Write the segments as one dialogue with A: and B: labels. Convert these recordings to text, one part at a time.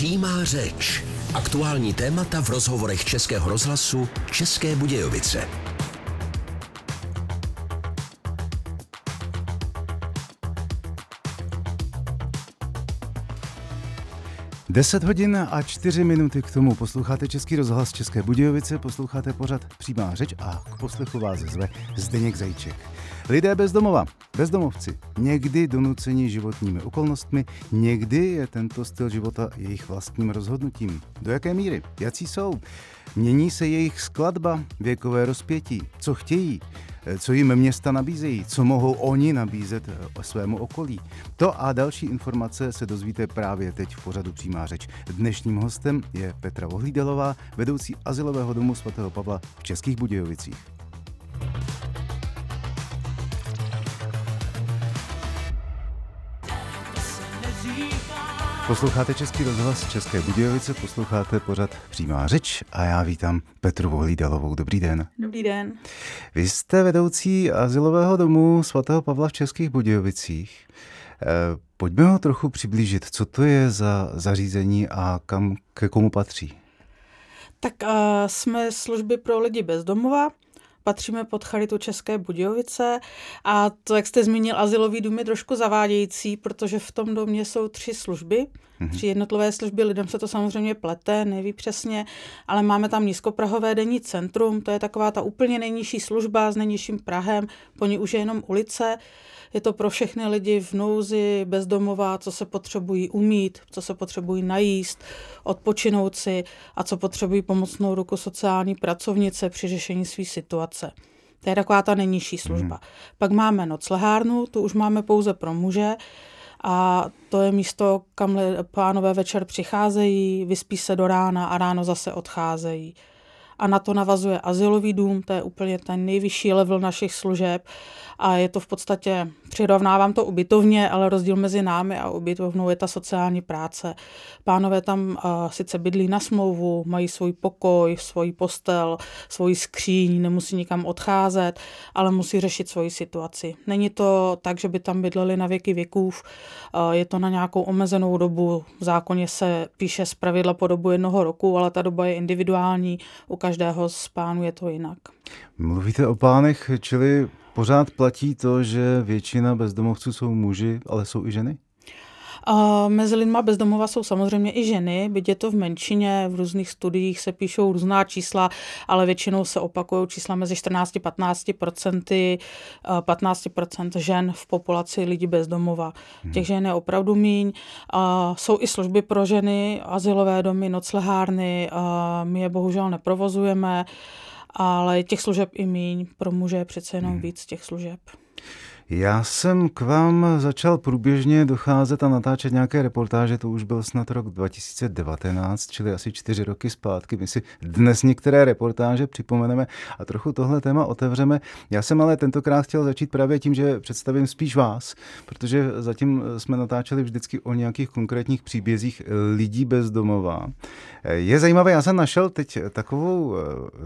A: Přímá řeč. Aktuální témata v rozhovorech Českého rozhlasu České Budějovice.
B: Deset hodin a čtyři minuty k tomu posloucháte Český rozhlas České Budějovice, posloucháte pořad Přímá řeč a k poslechu vás zve Zdeněk Zajíček. Lidé bez domova, bezdomovci, někdy donuceni životními okolnostmi, někdy je tento styl života jejich vlastním rozhodnutím. Do jaké míry? Jací jsou? Mění se jejich skladba, věkové rozpětí, co chtějí, co jim města nabízejí, co mohou oni nabízet eh, svému okolí. To a další informace se dozvíte právě teď v pořadu Přímá řeč. Dnešním hostem je Petra Vohlídelová, vedoucí asilového domu svatého Pavla v Českých Budějovicích. Posloucháte Český rozhlas České Budějovice, posloucháte pořad Přímá řeč a já vítám Petru Vohlídalovou. Dobrý den.
C: Dobrý den.
B: Vy jste vedoucí asilového domu svatého Pavla v Českých Budějovicích. Eh, pojďme ho trochu přiblížit. Co to je za zařízení a kam, ke komu patří?
C: Tak uh, jsme služby pro lidi bez domova patříme pod Charitu České Budějovice. A to, jak jste zmínil, asilový dům je trošku zavádějící, protože v tom domě jsou tři služby, mm-hmm. tři jednotlivé služby, lidem se to samozřejmě plete, neví přesně, ale máme tam nízkoprahové denní centrum, to je taková ta úplně nejnižší služba s nejnižším Prahem, po ní už je jenom ulice, je to pro všechny lidi v nouzi, bezdomová, co se potřebují umít, co se potřebují najíst, odpočinout si a co potřebují pomocnou ruku sociální pracovnice při řešení své situace. To je taková ta nejnižší služba. Mm. Pak máme noclehárnu, tu už máme pouze pro muže, a to je místo, kam pánové večer přicházejí, vyspí se do rána a ráno zase odcházejí a na to navazuje asilový dům, to je úplně ten nejvyšší level našich služeb a je to v podstatě, přirovnávám to ubytovně, ale rozdíl mezi námi a ubytovnou je ta sociální práce. Pánové tam uh, sice bydlí na smlouvu, mají svůj pokoj, svůj postel, svůj skříň, nemusí nikam odcházet, ale musí řešit svoji situaci. Není to tak, že by tam bydleli na věky věkův, uh, je to na nějakou omezenou dobu, v zákoně se píše z pravidla po dobu jednoho roku, ale ta doba je individuální, u každého z pánů je to jinak.
B: Mluvíte o pánech, čili pořád platí to, že většina bezdomovců jsou muži, ale jsou i ženy?
C: A mezi lidma bezdomova jsou samozřejmě i ženy, byť je to v menšině, v různých studiích se píšou různá čísla, ale většinou se opakují čísla mezi 14 a 15 procenty, 15% žen v populaci lidí bezdomova. Hmm. Těch žen je opravdu míň. A jsou i služby pro ženy, asilové domy, noclehárny, a my je bohužel neprovozujeme, ale těch služeb i míň, pro muže je přece jenom hmm. víc těch služeb.
B: Já jsem k vám začal průběžně docházet a natáčet nějaké reportáže, to už byl snad rok 2019, čili asi čtyři roky zpátky. My si dnes některé reportáže připomeneme a trochu tohle téma otevřeme. Já jsem ale tentokrát chtěl začít právě tím, že představím spíš vás, protože zatím jsme natáčeli vždycky o nějakých konkrétních příbězích lidí bez domova. Je zajímavé, já jsem našel teď takovou eh,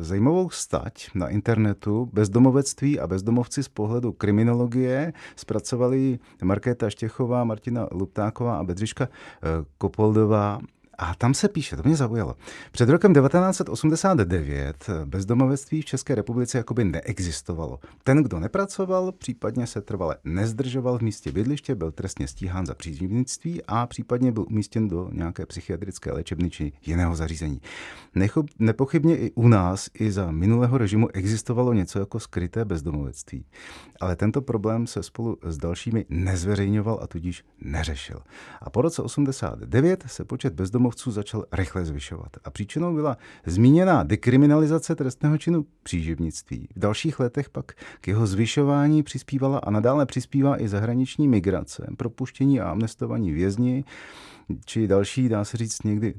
B: zajímavou stať na internetu bezdomovectví a bezdomovci z pohledu kriminologie zpracovali Markéta Štěchová, Martina Luptáková a Bedřiška eh, Kopoldová a tam se píše, to mě zaujalo. Před rokem 1989 bezdomovectví v České republice jakoby neexistovalo. Ten, kdo nepracoval, případně se trvale nezdržoval v místě bydliště, byl trestně stíhán za příživnictví a případně byl umístěn do nějaké psychiatrické léčebny či jiného zařízení. Nechob, nepochybně i u nás, i za minulého režimu existovalo něco jako skryté bezdomovectví. Ale tento problém se spolu s dalšími nezveřejňoval a tudíž neřešil. A po roce 89 se počet bezdomovectví bezdomovců začal rychle zvyšovat. A příčinou byla zmíněná dekriminalizace trestného činu příživnictví. V dalších letech pak k jeho zvyšování přispívala a nadále přispívá i zahraniční migrace, propuštění a amnestovaní vězni, či další, dá se říct, někdy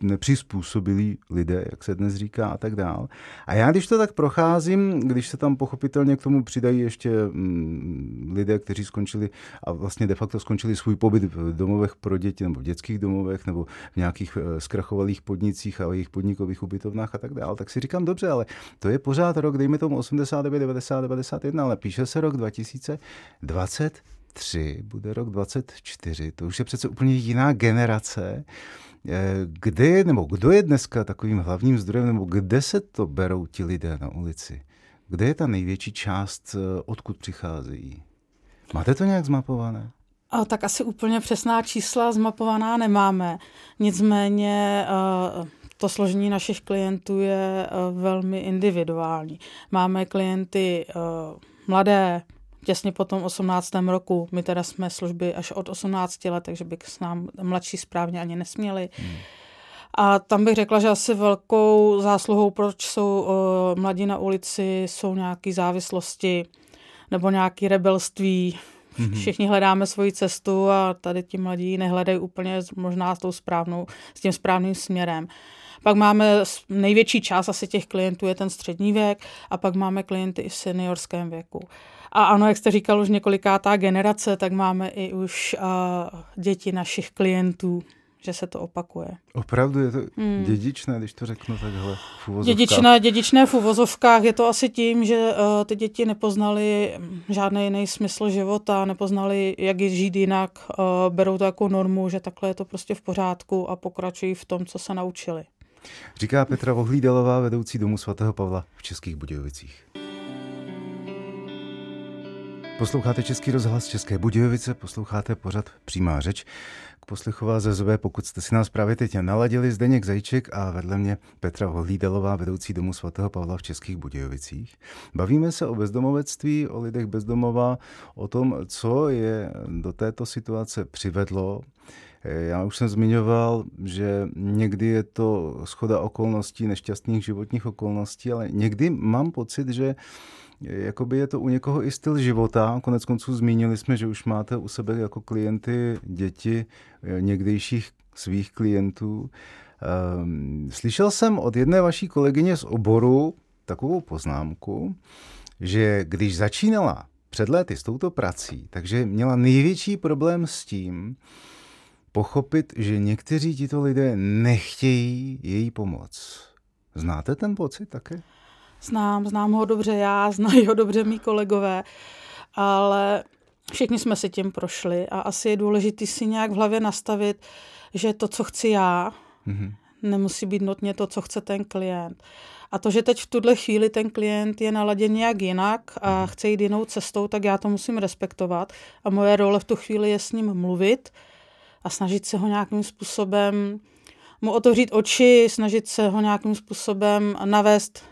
B: nepřizpůsobilí lidé, jak se dnes říká a tak dál. A já, když to tak procházím, když se tam pochopitelně k tomu přidají ještě mm, lidé, kteří skončili a vlastně de facto skončili svůj pobyt v domovech pro děti nebo v dětských domovech nebo v nějakých eh, zkrachovalých podnicích a jejich podnikových ubytovnách a tak dál, tak si říkám, dobře, ale to je pořád rok, dejme tomu 89, 90, 91, ale píše se rok 2023, bude rok 24, to už je přece úplně jiná generace kde je, nebo kdo je dneska takovým hlavním zdrojem, nebo kde se to berou ti lidé na ulici? Kde je ta největší část, odkud přicházejí? Máte to nějak zmapované?
C: A tak asi úplně přesná čísla zmapovaná nemáme. Nicméně to složení našich klientů je velmi individuální. Máme klienty mladé, těsně po tom 18. roku. My teda jsme služby až od 18 let, takže by s nám mladší správně ani nesměli. Hmm. A tam bych řekla, že asi velkou zásluhou, proč jsou uh, mladí na ulici, jsou nějaké závislosti nebo nějaké rebelství. Mm-hmm. Všichni hledáme svoji cestu a tady ti mladí nehledají úplně možná s, tou správnou, s tím správným směrem. Pak máme největší část asi těch klientů je ten střední věk a pak máme klienty i v seniorském věku. A ano, jak jste říkal, už několikátá generace, tak máme i už uh, děti našich klientů, že se to opakuje.
B: Opravdu je to hmm. dědičné, když to řeknu takhle v uvozovkách.
C: Dědičné, dědičné v uvozovkách je to asi tím, že uh, ty děti nepoznali žádný jiný smysl života, nepoznali, jak žít jinak, uh, berou to jako normu, že takhle je to prostě v pořádku a pokračují v tom, co se naučili.
B: Říká Petra Vohlídalová, vedoucí domu svatého Pavla v Českých Budějovicích. Posloucháte Český rozhlas České Budějovice, posloucháte pořad Přímá řeč. K poslechu vás zve, pokud jste si nás právě teď naladili, Zdeněk Zajíček a vedle mě Petra Hohlídelová, vedoucí domu svatého Pavla v Českých Budějovicích. Bavíme se o bezdomovectví, o lidech bezdomova, o tom, co je do této situace přivedlo. Já už jsem zmiňoval, že někdy je to schoda okolností, nešťastných životních okolností, ale někdy mám pocit, že jakoby je to u někoho i styl života. Konec konců zmínili jsme, že už máte u sebe jako klienty děti eh, někdejších svých klientů. Ehm, slyšel jsem od jedné vaší kolegyně z oboru takovou poznámku, že když začínala před léty s touto prací, takže měla největší problém s tím, pochopit, že někteří tito lidé nechtějí její pomoc. Znáte ten pocit také?
C: Znám, znám ho dobře já, znají ho dobře mý kolegové, ale všichni jsme si tím prošli a asi je důležité si nějak v hlavě nastavit, že to, co chci já, mm-hmm. nemusí být nutně to, co chce ten klient. A to, že teď v tuhle chvíli ten klient je naladěn nějak jinak a mhm. chce jít jinou cestou, tak já to musím respektovat. A moje role v tu chvíli je s ním mluvit a snažit se ho nějakým způsobem mu otevřít oči, snažit se ho nějakým způsobem navést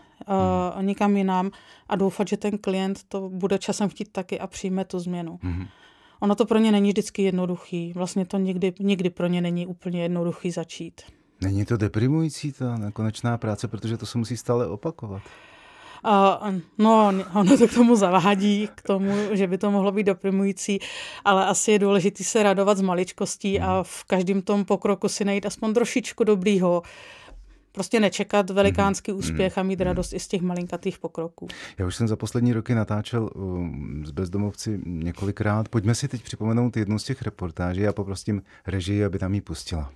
C: uh, někam jinam a doufat, že ten klient to bude časem chtít taky a přijme tu změnu. Mm-hmm. Ono to pro ně není vždycky jednoduchý. Vlastně to nikdy, nikdy pro ně není úplně jednoduchý začít.
B: Není to deprimující ta nekonečná práce, protože to se musí stále opakovat?
C: Uh, no, ono to k tomu zavádí, k tomu, že by to mohlo být deprimující, ale asi je důležité se radovat z maličkostí a mhm. v každém tom pokroku si najít aspoň trošičku dobrýho, prostě nečekat velikánský mm-hmm. úspěch a mít mm-hmm. radost i z těch malinkatých pokroků.
B: Já už jsem za poslední roky natáčel um, s bezdomovci několikrát. Pojďme si teď připomenout jednu z těch reportáží. Já poprosím režii, aby tam ji pustila.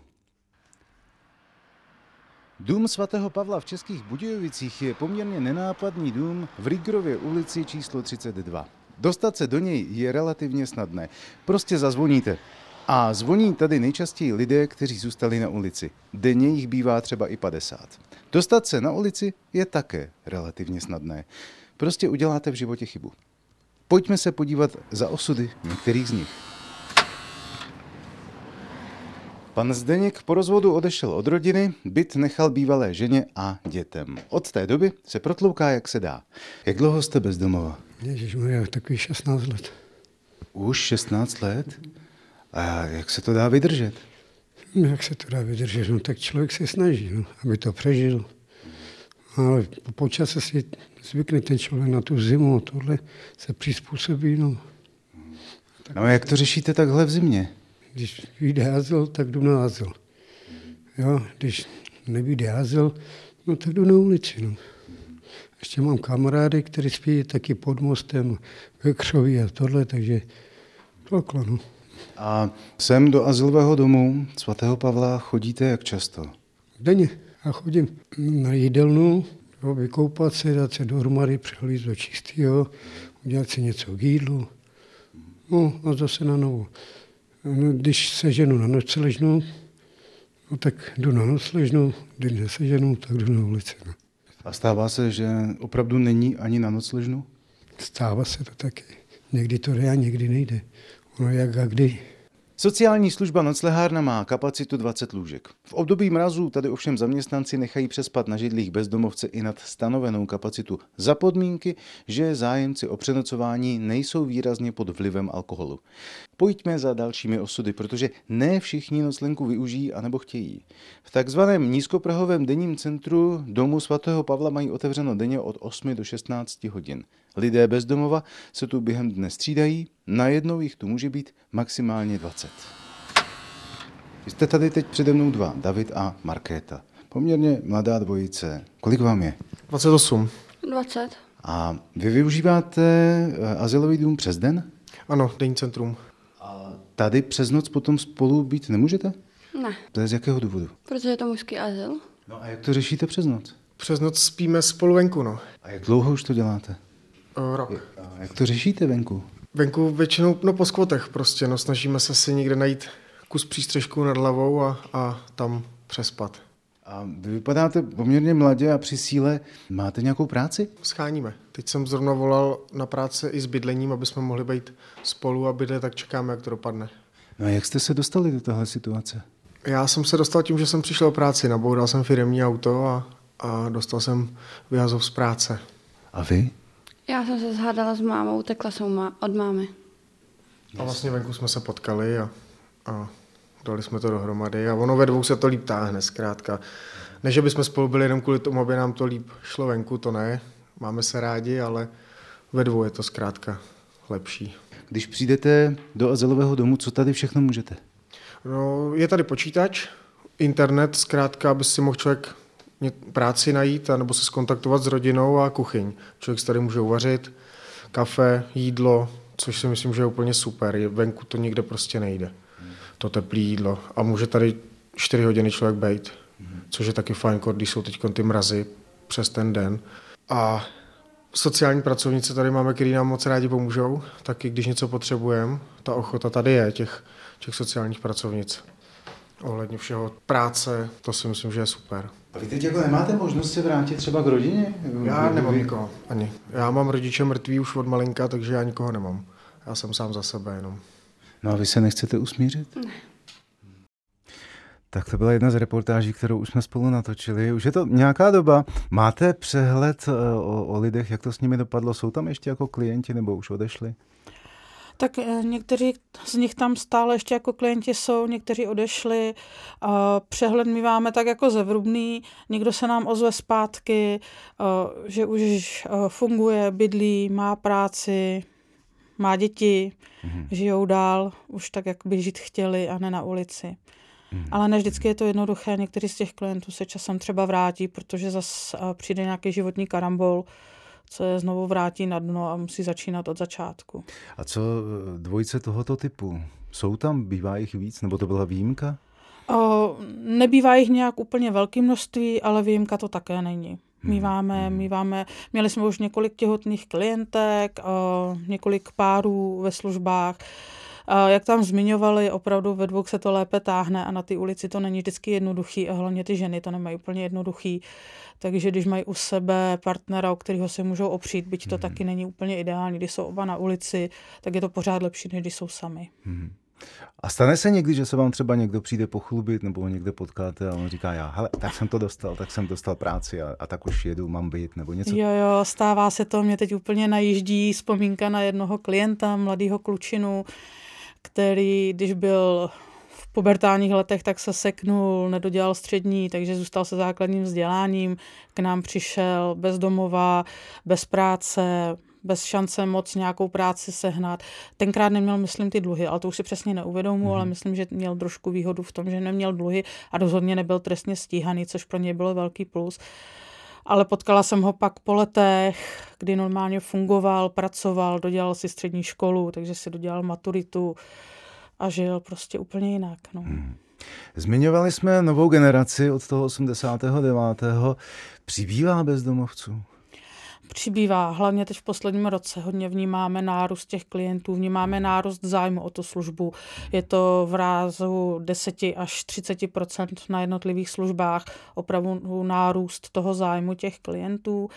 B: Dům svatého Pavla v Českých Budějovicích je poměrně nenápadný dům v Rigrově ulici číslo 32. Dostat se do něj je relativně snadné. Prostě zazvoníte. A zvoní tady nejčastěji lidé, kteří zůstali na ulici. Denně jich bývá třeba i 50. Dostat se na ulici je také relativně snadné. Prostě uděláte v životě chybu. Pojďme se podívat za osudy některých z nich. Pan Zdeněk po rozvodu odešel od rodiny, byt nechal bývalé ženě a dětem. Od té doby se protlouká, jak se dá. Jak dlouho jste bezdomova?
D: Ježišmarja, takový 16 let.
B: Už 16 let? A jak se to dá vydržet?
D: No, jak se to dá vydržet? No tak člověk se snaží, no, aby to přežil. Ale po čase si zvykne ten člověk na tu zimu a tohle se přizpůsobí. No.
B: no a jak to řešíte takhle v zimě?
D: Když vyjde azyl, tak jdu na azyl. Jo, když nevyjde azyl, no tak jdu na ulici. No. Ještě mám kamarády, kteří spí taky pod mostem ve Křoví a tohle, takže takhle, no.
B: A sem do azylového domu svatého Pavla chodíte jak často?
D: Denně. A chodím na jídelnu, jo, vykoupat se, dát se dohromady, přihlíst do čistého, udělat si něco k jídlu. No a zase na novo. No, když se ženu na noc ležnu, No tak jdu na nocležnu, když neseženu, tak jdu na ulici. No.
B: A stává se, že opravdu není ani na nocležnu?
D: Stává se to taky. Někdy to jde a někdy nejde. Ono jak a kdy.
B: Sociální služba Noclehárna má kapacitu 20 lůžek. V období mrazů tady ovšem zaměstnanci nechají přespat na židlích bezdomovce i nad stanovenou kapacitu za podmínky, že zájemci o přenocování nejsou výrazně pod vlivem alkoholu. Pojďme za dalšími osudy, protože ne všichni noclenku využijí anebo chtějí. V takzvaném nízkoprahovém denním centru domu svatého Pavla mají otevřeno denně od 8 do 16 hodin. Lidé bez domova se tu během dne střídají, najednou jich tu může být maximálně 20. Jste tady teď přede mnou dva, David a Markéta. Poměrně mladá dvojice. Kolik vám je?
E: 28.
F: 20.
B: A vy využíváte eh, azylový dům přes den?
E: Ano, denní centrum.
B: A tady přes noc potom spolu být nemůžete?
F: Ne,
B: To je z jakého důvodu?
F: protože je to mužský azyl.
B: No a jak to řešíte přes noc?
E: Přes noc spíme spolu venku, no.
B: A jak dlouho už to děláte?
E: O, rok.
B: A jak to řešíte venku?
E: Venku většinou, no po skvotech prostě, no snažíme se si někde najít kus přístřežku nad hlavou a, a tam přespat.
B: A vy vypadáte poměrně mladě a při síle. Máte nějakou práci?
E: Scháníme. Teď jsem zrovna volal na práci i s bydlením, aby jsme mohli být spolu a bydlet, tak čekáme, jak to dopadne.
B: No a jak jste se dostali do téhle situace?
E: Já jsem se dostal tím, že jsem přišel o práci, naboural jsem firemní auto a, a dostal jsem vyhazov z práce.
B: A vy?
F: Já jsem se zhádala s mámou, tekla jsem má- od mámy.
E: A vlastně venku jsme se potkali a, a dali jsme to dohromady a ono ve dvou se to líp táhne zkrátka. Ne, že bychom spolu byli jenom kvůli tomu, aby nám to líp šlo venku, to ne. Máme se rádi, ale ve dvou je to zkrátka lepší.
B: Když přijdete do azylového domu, co tady všechno můžete?
E: No, je tady počítač, internet, zkrátka, aby si mohl člověk práci najít, nebo se skontaktovat s rodinou a kuchyň. Člověk tady může uvařit, kafe, jídlo, což si myslím, že je úplně super. Venku to nikde prostě nejde. To teplé jídlo. A může tady 4 hodiny člověk být, což je taky fajn, když jsou teď ty mrazy přes ten den. A sociální pracovnice tady máme, který nám moc rádi pomůžou, taky když něco potřebujeme, ta ochota tady je, těch, těch sociálních pracovnic. Ohledně všeho práce, to si myslím, že je super.
B: A vy teď jako nemáte možnost se vrátit třeba k rodině?
E: Já
B: Vy-
E: nemám nikoho, ani. Já mám rodiče mrtví už od malinka, takže já nikoho nemám. Já jsem sám za sebe jenom.
B: No a vy se nechcete usmířit? Ne. Tak to byla jedna z reportáží, kterou už jsme spolu natočili. Už je to nějaká doba. Máte přehled eh, o, o lidech, jak to s nimi dopadlo? Jsou tam ještě jako klienti nebo už odešli?
C: Tak eh, někteří z nich tam stále ještě jako klienti jsou, někteří odešli. Eh, Přehled my máme tak jako zevrubný, někdo se nám ozve zpátky, eh, že už funguje, bydlí, má práci, má děti,
B: Mhm.
C: žijou dál, už tak, jak by žít chtěli a ne na ulici. Ale ne vždycky je to jednoduché, někteří z těch klientů se časem třeba vrátí, protože zase přijde nějaký životní karambol, je znovu vrátí na dno a musí začínat od začátku.
B: A co eh, dvojice tohoto typu? Jsou tam, bývá jich víc, nebo to byla výjimka?
C: O, nebývá jich nějak úplně velké množství, ale výjimka to také není. Míváme, míváme, měli jsme už několik těhotných klientek, o, několik párů ve službách. A jak tam zmiňovali, opravdu ve dvou se to lépe táhne a na ty ulici to není vždycky jednoduchý a hlavně ty ženy to nemají úplně jednoduchý. Takže když mají u sebe partnera, o kterého se můžou opřít, byť to taky není úplně ideální, když jsou oba na ulici, tak je to pořád lepší, než když jsou sami.
B: A stane se někdy, že se vám třeba někdo přijde pochlubit nebo ho někde potkáte a on říká, já, hele, tak jsem to dostal, tak jsem dostal práci a, a tak už jedu, mám být nebo něco.
C: Jo, jo, stává se to, mě teď úplně najíždí vzpomínka na jednoho klienta, mladého klučinu, který, když byl v pubertálních letech, tak se seknul, nedodělal střední, takže zůstal se základním vzděláním, k nám přišel bez domova, bez práce, bez šance moc nějakou práci sehnat. Tenkrát neměl, myslím, ty dluhy, ale to už si přesně neuvědomu, mm. ale myslím, že měl trošku výhodu v tom, že neměl dluhy a rozhodně nebyl trestně stíhaný, což pro něj bylo velký plus. Ale potkala jsem ho pak po letech, kdy normálně fungoval, pracoval, dodělal si střední školu, takže si dodělal maturitu a žil prostě úplně jinak. No. Hmm.
B: Zmiňovali jsme novou generaci od toho 89. Přibývá bezdomovců?
C: Přibývá, hlavně teď v posledním roce hodně vnímáme nárůst těch klientů, vnímáme nárůst zájmu o tu službu. Je to v rázu 10 až 30% na jednotlivých službách opravdu nárůst toho zájmu těch klientů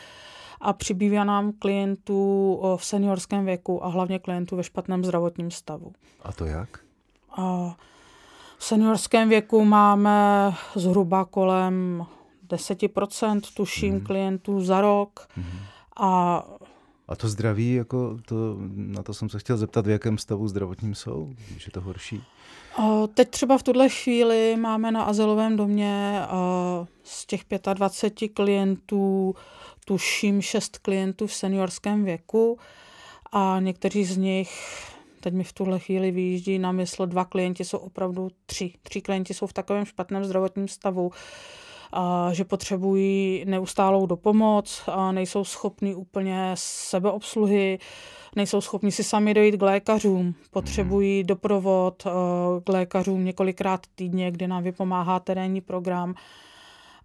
C: a přibývá nám klientů v seniorském věku a hlavně klientů ve špatném zdravotním stavu.
B: A to jak?
C: A v seniorském věku máme zhruba kolem 10% tuším mm. klientů za rok. Mm. A
B: a to zdraví, jako to, na to jsem se chtěl zeptat, v jakém stavu zdravotním jsou, když je to horší?
C: Teď třeba v tuhle chvíli máme na azylovém domě z těch 25 klientů, tuším 6 klientů v seniorském věku a někteří z nich, teď mi v tuhle chvíli vyjíždí na mysl, dva klienti jsou opravdu tři. Tři klienti jsou v takovém špatném zdravotním stavu, že potřebují neustálou dopomoc, a nejsou schopní úplně sebeobsluhy, nejsou schopni si sami dojít k lékařům, potřebují doprovod k lékařům několikrát týdně, kdy nám vypomáhá terénní program.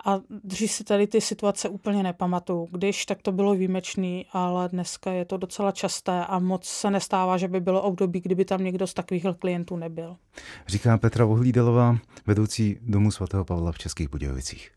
C: A dřív si tady ty situace úplně nepamatuju. Když, tak to bylo výjimečný, ale dneska je to docela časté a moc se nestává, že by bylo období, kdyby tam někdo z takových klientů nebyl.
B: Říká Petra Vohlídelová, vedoucí Domu svatého Pavla v Českých Budějovicích.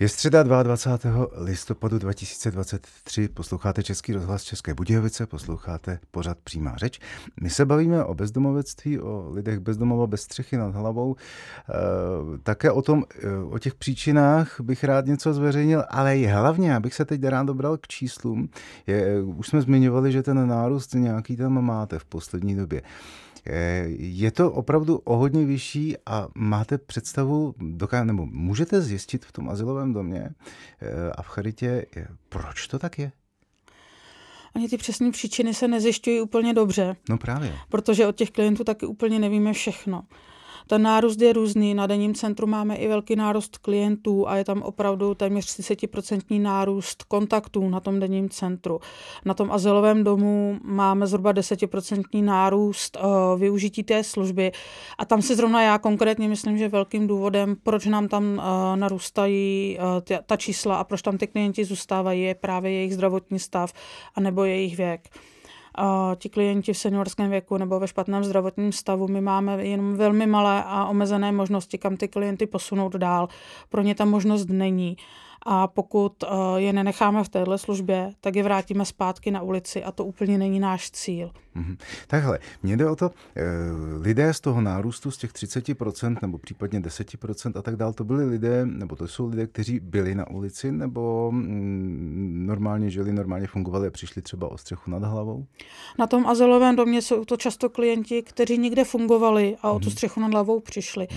B: Je středa 22. listopadu 2023, posloucháte Český rozhlas České Budějovice, posloucháte pořad Přímá řeč. My se bavíme o bezdomovectví, o lidech bezdomova bez střechy nad hlavou. E, také o tom, e, o těch příčinách bych rád něco zveřejnil, ale i hlavně, abych se teď rád dobral k číslům. Je, už jsme zmiňovali, že ten nárůst nějaký tam máte v poslední době. Eh, je to opravdu o hodně vyšší a máte představu, doká, nebo můžete zjistit v tom asilovém domě eh, a v charitě, eh, proč to tak je?
C: Ani ty přesné příčiny se nezjišťují úplně dobře.
B: No právě.
C: Protože od těch klientů taky úplně nevíme všechno. Ten nárůst je různý. Na denním centru máme i velký nárůst klientů a je tam opravdu téměř 30% nárůst kontaktů na tom denním centru. Na tom azylovém domu máme zhruba 10% nárůst uh, využití té služby a tam si zrovna já konkrétně myslím, že velkým důvodem, proč nám tam uh, narůstají ty, ta čísla a proč tam ty klienti zůstávají, je právě jejich zdravotní stav a nebo jejich věk a ti klienti v seniorském věku nebo ve špatném zdravotním stavu, my máme jenom velmi malé a omezené možnosti, kam ty klienty posunout dál. Pro ně ta možnost není a pokud eh, je nenecháme v téhle službě, tak je vrátíme zpátky na ulici a to úplně není náš cíl.
B: Mm-hmm. Takhle, mně jde o to, eh, lidé z toho nárůstu, z těch 30% nebo případně 10% a tak dál, to byli lidé, nebo to jsou lidé, kteří byli na ulici nebo mm, normálně žili, normálně fungovali a přišli třeba o střechu nad hlavou?
C: Na tom azylovém domě jsou to často klienti, kteří někde fungovali a o tu mhm. střechu nad hlavou přišli.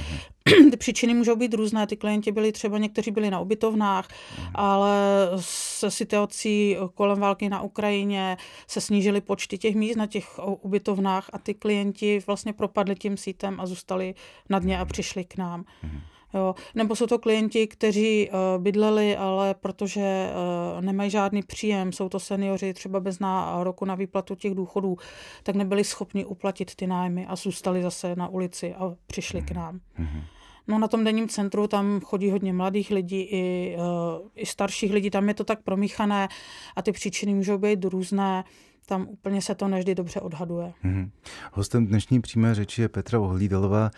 C: Ty příčiny můžou být různé. Ty klienti byli třeba, někteří byli na ubytovnách, mm. ale se situací kolem války na Ukrajině se snížily počty těch míst na těch ubytovnách a ty klienti vlastně propadli tím sítem a zůstali na dně a přišli k nám. Mm. Jo. Nebo jsou to klienti, kteří uh, bydleli, ale protože uh, nemají žádný příjem, jsou to seniori třeba bez roku na výplatu těch důchodů, tak nebyli schopni uplatit ty nájmy a zůstali zase na ulici a přišli k nám. Mm-hmm. No na tom denním centru tam chodí hodně mladých lidí i, uh, i starších lidí, tam je to tak promíchané a ty příčiny můžou být různé tam úplně se to neždy dobře odhaduje.
B: Hmm. Hostem dnešní přímé řeči je Petra Ohlídalová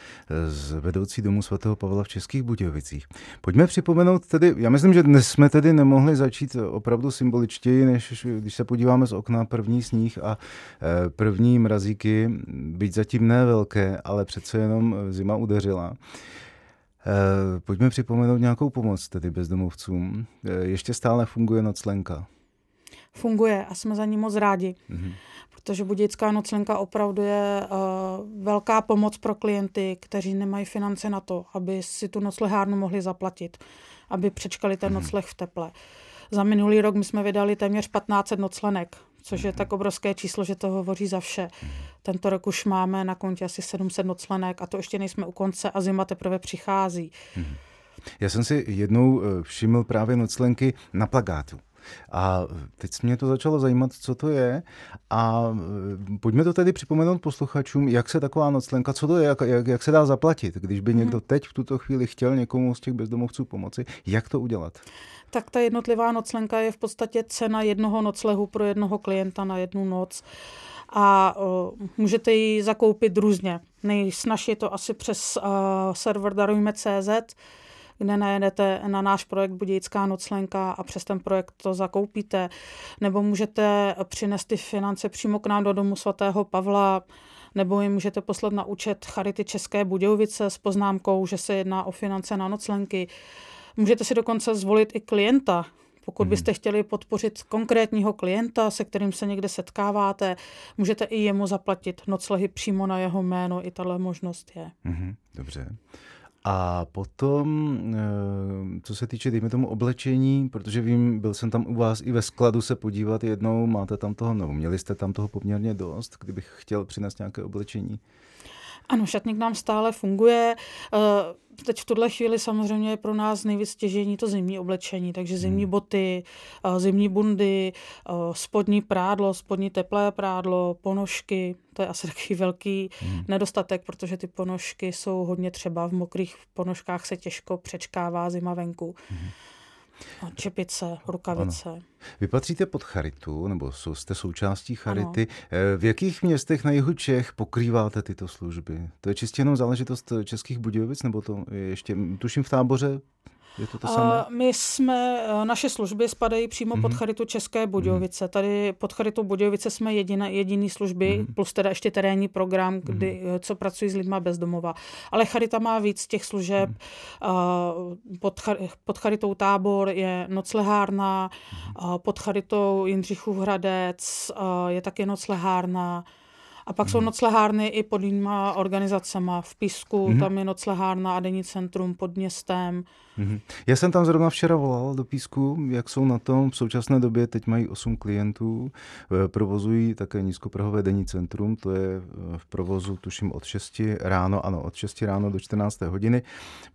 B: z vedoucí domu svatého Pavla v Českých Budějovicích. Pojďme připomenout tedy, já myslím, že dnes jsme tedy nemohli začít opravdu symboličtěji, než když se podíváme z okna první sníh a eh, první mrazíky, byť zatím ne velké, ale přece jenom zima udeřila. Eh, pojďme připomenout nějakou pomoc tedy bezdomovcům. Eh, ještě stále funguje noclenka.
C: Funguje a jsme za ní moc rádi, mm-hmm. protože Budějická noclenka opravdu je uh, velká pomoc pro klienty, kteří nemají finance na to, aby si tu noclehárnu mohli zaplatit, aby přečkali ten mm-hmm. nocleh v teple. Za minulý rok my jsme vydali téměř 15 noclenek což je tak obrovské číslo, že to hovoří za vše. Tento rok už máme na kontě asi 700 noclenek a to ještě nejsme u konce a zima teprve přichází.
B: Já jsem si jednou eh, všiml právě noclenky na plagátu. A teď mě to začalo zajímat, co to je. A e, pojďme to tedy připomenout posluchačům, jak se taková noclenka, co to je, jak, jak, jak se dá zaplatit, když by někdo mhm. teď v tuto chvíli chtěl někomu z těch bezdomovců pomoci, jak to udělat?
C: Tak ta jednotlivá noclenka je v podstatě cena jednoho noclehu pro jednoho klienta na jednu noc a uh, můžete ji zakoupit různě. Nejsnažší je to asi přes uh, server darujme.cz, kde najedete na náš projekt Budějická noclenka a přes ten projekt to zakoupíte. Nebo můžete přinést ty finance přímo k nám do domu svatého Pavla, nebo jim můžete poslat na účet Charity České Budějovice s poznámkou, že se jedná o finance na noclenky. Můžete si dokonce zvolit i klienta, pokud hmm. byste chtěli podpořit konkrétního klienta, se kterým se někde setkáváte, můžete i jemu zaplatit noclehy přímo na jeho jméno. I tahle možnost je.
B: Hmm, dobře. A potom, eh, co se týče, dejme tomu, oblečení, protože vím, byl jsem tam u vás i ve skladu se podívat jednou, máte tam toho, nebo měli jste tam toho poměrně dost, kdybych chtěl přinést nějaké oblečení.
C: Ano, šatník nám stále funguje. Eh, teď v tuhle chvíli samozřejmě je pro nás nejvíc stěžení to zimní oblečení, takže zimní hmm. boty, eh, zimní bundy, eh, spodní prádlo, spodní teplé prádlo, ponožky. To je asi takový velký hmm. nedostatek, protože ty ponožky jsou hodně třeba v mokrých ponožkách se těžko přečkává zima venku. Hmm. Čepice, rukavice. Ano.
B: Vy patříte pod Charitu, nebo jste součástí Charity. Ano. Eh, v jakých městech na jihu Čech pokrýváte tyto služby? To je čistě jenom záležitost českých Budějovic, nebo to je ještě, tuším v táboře je to to samé?
C: My jsme, eh, naše služby spadají přímo mm-hmm. pod mhm. Charitu České Budějovice. Mm-hmm. Tady pod Charitu Budějovice jsme jediná, jediný služby, mm-hmm. plus teda ještě terénní program, kdy, mm-hmm. co pracují s lidma bezdomova. Ale Charita má víc těch služeb. Mm-hmm. Pod, pod Charitou Tábor je noclehárna, mm-hmm. pod Charitou Jindřichův Hradec je taky noclehárna. A pak hmm. jsou mhm. noclehárny i pod jinýma organizacema. V Písku hmm. tam je noclehárna a denní centrum pod městem.
B: Hmm. Já jsem tam zrovna včera volal do Písku, jak jsou na tom. V současné době teď mají 8 klientů, eh, provozují také nízkoprahové denní centrum, to je eh, v provozu tuším od 6 ráno, ano, od 6 ráno do 14. hodiny.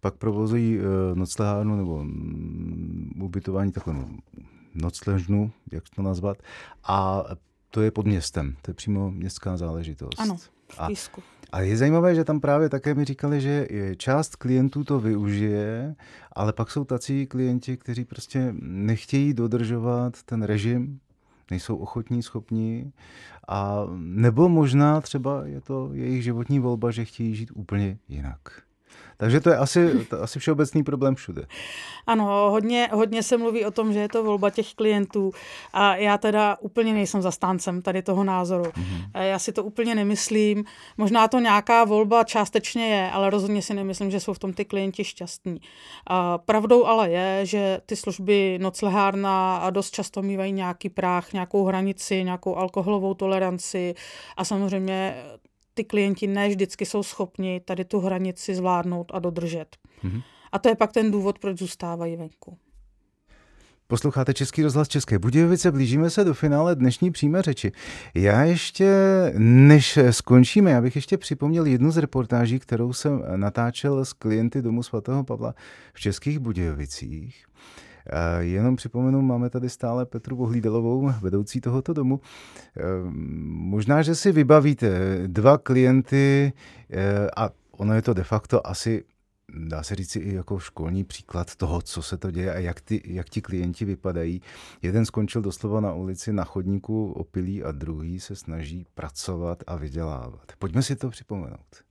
B: Pak provozují eh, noclehárnu nebo mm, ubytování takhle nocležnu, jak to nazvat. A to je pod městem, to je přímo městská záležitost.
C: Ano, v.
B: A, a je zajímavé, že tam právě také mi říkali, že část klientů to využije, ale pak jsou tací klienti, kteří prostě nechtějí dodržovat ten režim, nejsou ochotní, schopní, a nebo možná třeba je to jejich životní volba, že chtějí žít úplně jinak. Takže to je asi, to asi všeobecný problém všude.
C: Ano, hodně, hodně se mluví o tom, že je to volba těch klientů a já teda úplně nejsem zastáncem tady toho názoru. Mm-hmm. Já si to úplně nemyslím. Možná to nějaká volba částečně je, ale rozhodně si nemyslím, že jsou v tom ty klienti šťastní. A pravdou ale je, že ty služby noclehárna a dost často mývají nějaký práh, nějakou hranici, nějakou alkoholovou toleranci a samozřejmě ty klienti ne vždycky jsou schopni tady tu hranici zvládnout a dodržet. Mm-hmm. A to je pak ten důvod, proč zůstávají venku.
B: Posloucháte Český rozhlas České Budějovice, blížíme se do finále dnešní přímé řeči. Já ještě, než skončíme, já bych ještě připomněl jednu z reportáží, kterou jsem natáčel s klienty Domu svatého Pavla v Českých Budějovicích. Jenom připomenu, máme tady stále Petru Vohlídelovou, vedoucí tohoto domu. Možná, že si vybavíte dva klienty a ono je to de facto asi dá se říct i jako školní příklad toho, co se to děje a jak, ty, jak ti klienti vypadají. Jeden skončil doslova na ulici na chodníku opilý a druhý se snaží pracovat a vydělávat. Pojďme si to připomenout.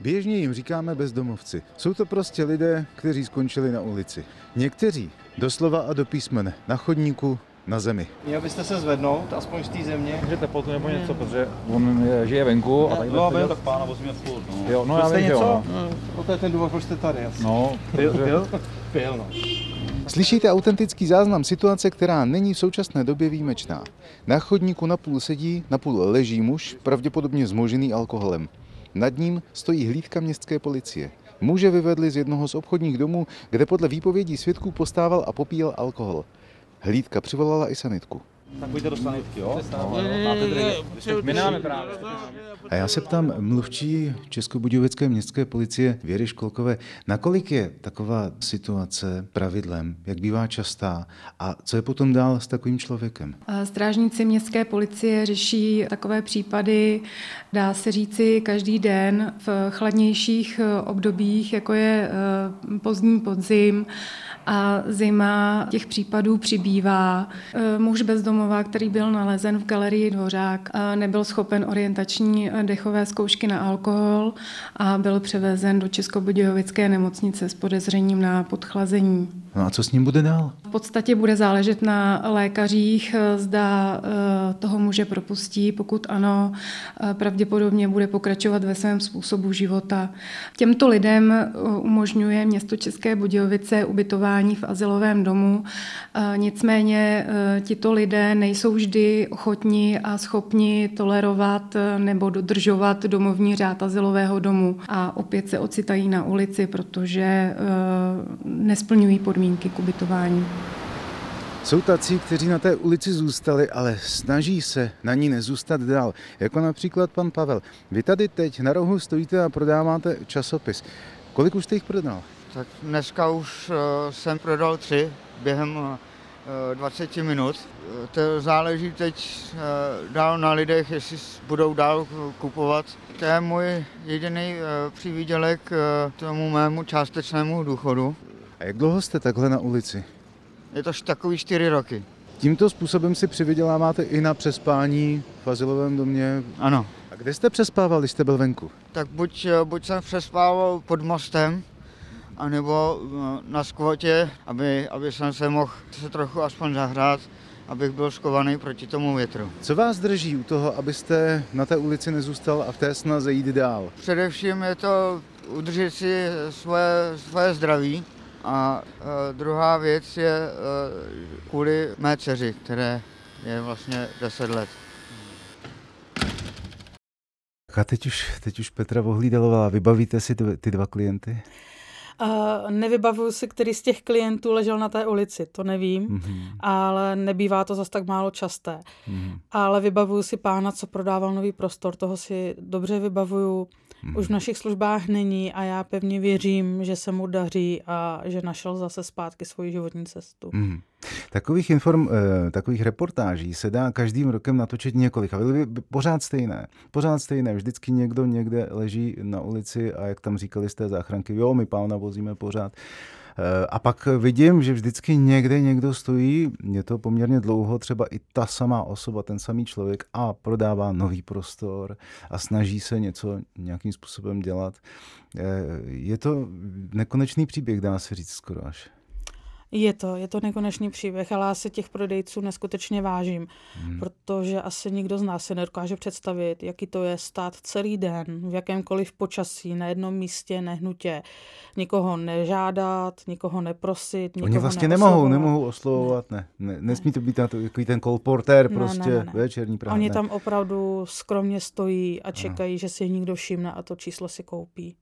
B: Běžně jim říkáme bezdomovci. Jsou to prostě lidé, kteří skončili na ulici. Někteří doslova a do písmene na chodníku na zemi.
G: Měl byste se zvednout, aspoň z té země.
H: Že teplotu nebo něco, hmm. protože on žije venku. A
G: tady no, byl tak pána vozíme furt.
H: No. Jo, no já vím,
G: něco?
H: Jo,
G: no. no. to je ten důvod, proč jste tady. Jasný.
H: No,
G: pil, pil? Pil, no.
B: Slyšíte autentický záznam situace, která není v současné době výjimečná. Na chodníku napůl sedí, napůl leží muž, pravděpodobně zmožený alkoholem. Nad ním stojí hlídka městské policie. Muže vyvedli z jednoho z obchodních domů, kde podle výpovědí svědků postával a popíjel alkohol. Hlídka přivolala i sanitku.
G: Tak pojďte do sanitky, jo?
H: No, máte dredy. My nemáme právě.
B: A já se ptám mluvčí Českobudějovické městské policie Věry Školkové, nakolik je taková situace pravidlem, jak bývá častá a co je potom dál s takovým člověkem?
I: Strážníci městské policie řeší takové případy, dá se říci, každý den v chladnějších obdobích, jako je eh, pozdní podzim, a zima těch případů přibývá. E, muž bezdomová, který byl nalezen v galerii Dvořák, e, nebyl schopen orientační dechové zkoušky na alkohol a byl převezen do Českobudějovické nemocnice s podezřením na podchlazení.
B: No a co s ním bude dál?
I: V podstatě bude záležet na lékařích, e, zda toho muže propustí. Pokud ano, pravděpodobně bude pokračovat ve svém způsobu života. Těmto lidem umožňuje město České Budějovice ubytování v asilovém domu. Nicméně tito lidé nejsou vždy ochotní a schopni tolerovat nebo dodržovat domovní řád asilového domu a opět se ocitají na ulici, protože nesplňují podmínky k ubytování.
B: Jsou tací, kteří na té ulici zůstali, ale snaží se na ní nezůstat dál. Jako například pan Pavel. Vy tady teď na rohu stojíte a prodáváte časopis. Kolik už jste jich prodal?
J: Tak dneska už uh, jsem prodal tři během eh, 20 minut. To záleží teď uh, dál na lidech, jestli budou dál kupovat. To je můj jediný přivídělek tomu mému částečnému důchodu.
B: A jak dlouho jste takhle na ulici?
J: Je to takový čtyři roky.
B: Tímto způsobem si přivyděláváte i na přespání v azylovém domě?
J: Ano.
B: A kde jste přespával, když jste byl venku?
J: Tak buď, buď jsem přespával pod mostem, anebo eh, na skvotě, aby, aby jsem se mohl se trochu aspoň zahrát, abych byl skovaný proti tomu větru.
B: Co vás drží u toho, abyste na té ulici nezůstal a v té snaze jít dál?
J: Především je to udržet si svoje, svoje zdraví a e, druhá věc je e, kvůli mé dceři, které je vlastně 10 let.
B: A teď už, teď už Petra Vohlídalová, vybavíte si ty, ty dva klienty?
C: Uh, nevybavuju si, který z těch klientů ležel na té ulici, to nevím, mm-hmm. ale nebývá to zas tak málo časté. Mm-hmm. Ale vybavuju si pána, co prodával nový prostor, toho si dobře vybavuju. Mm-hmm. Už v našich službách není a já pevně věřím, že se mu daří a že našel zase zpátky svoji životní cestu. Mm-hmm.
B: Takových, inform, eh, takových reportáží se dá každým rokem natočit několik a byly by pořád stejné. Pořád stejné. Vždycky někdo někde leží na ulici a jak tam říkali z té záchranky, jo, my pána vozíme pořád. Eh, a pak vidím, že vždycky někde někdo stojí, je to poměrně dlouho, třeba i ta samá osoba, ten samý člověk a prodává nový prostor a snaží se něco nějakým způsobem dělat. Eh, je to nekonečný příběh, dá se říct skoro až.
C: Je to, je to nekonečný příběh, ale já se těch prodejců neskutečně vážím, hmm. protože asi nikdo z nás si nedokáže představit, jaký to je stát celý den v jakémkoliv počasí, na jednom místě, nehnutě, nikoho nežádat, nikoho neprosit, nikoho
B: Oni vlastně nemohou, nemohou oslovovat, ne. ne, ne nesmí to být na to, takový ten kolportér prostě ne, ne, ne. večerní právě.
C: Oni tam opravdu skromně stojí a čekají, Aha. že si někdo všimne a to číslo si koupí.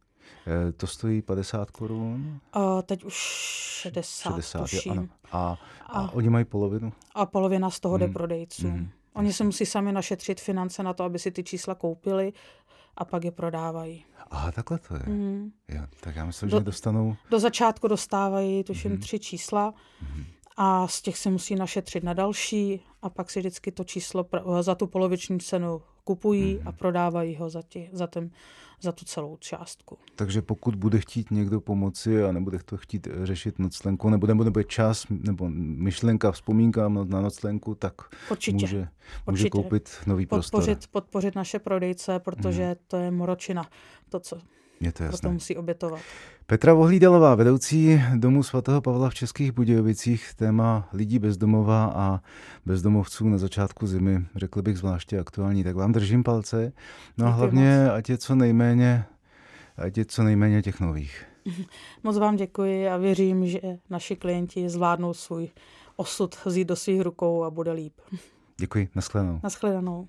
B: Eh, to stojí 50 korun?
C: A teď už 60, 60 tuším. ano.
B: A, a, a oni mají polovinu?
C: A polovina z toho hmm. jde prodejcům. Hmm. Oni se musí sami našetřit finance na to, aby si ty čísla koupili a pak je prodávají.
B: Aha, takhle to je. Mm. Jo, tak já myslím, do, že dostanou...
C: Do začátku dostávají, tuším, mm. tři čísla mm. a z těch se musí našetřit na další a pak si vždycky to číslo za tu poloviční cenu kupují mm. a prodávají ho za, tě, za ten za tu celou částku.
B: Takže pokud bude chtít někdo pomoci a nebude to chtít řešit noclenku, nebo nebude čas, nebo myšlenka, vzpomínka na noclenku, tak Určitě. může, může Určitě. koupit nový
C: podpořit,
B: prostor.
C: Podpořit naše prodejce, protože hmm. to je moročina, to, co
B: je to jasné.
C: proto musí obětovat.
B: Petra Vohlídalová, vedoucí domu svatého Pavla v Českých Budějovicích, téma lidí bezdomova a bezdomovců na začátku zimy, řekl bych zvláště aktuální, tak vám držím palce. No a hlavně, moc. ať je co nejméně, ať je co nejméně těch nových.
C: Moc vám děkuji a věřím, že naši klienti zvládnou svůj osud vzít do svých rukou a bude líp.
B: Děkuji, nashledanou.
C: Nashledanou.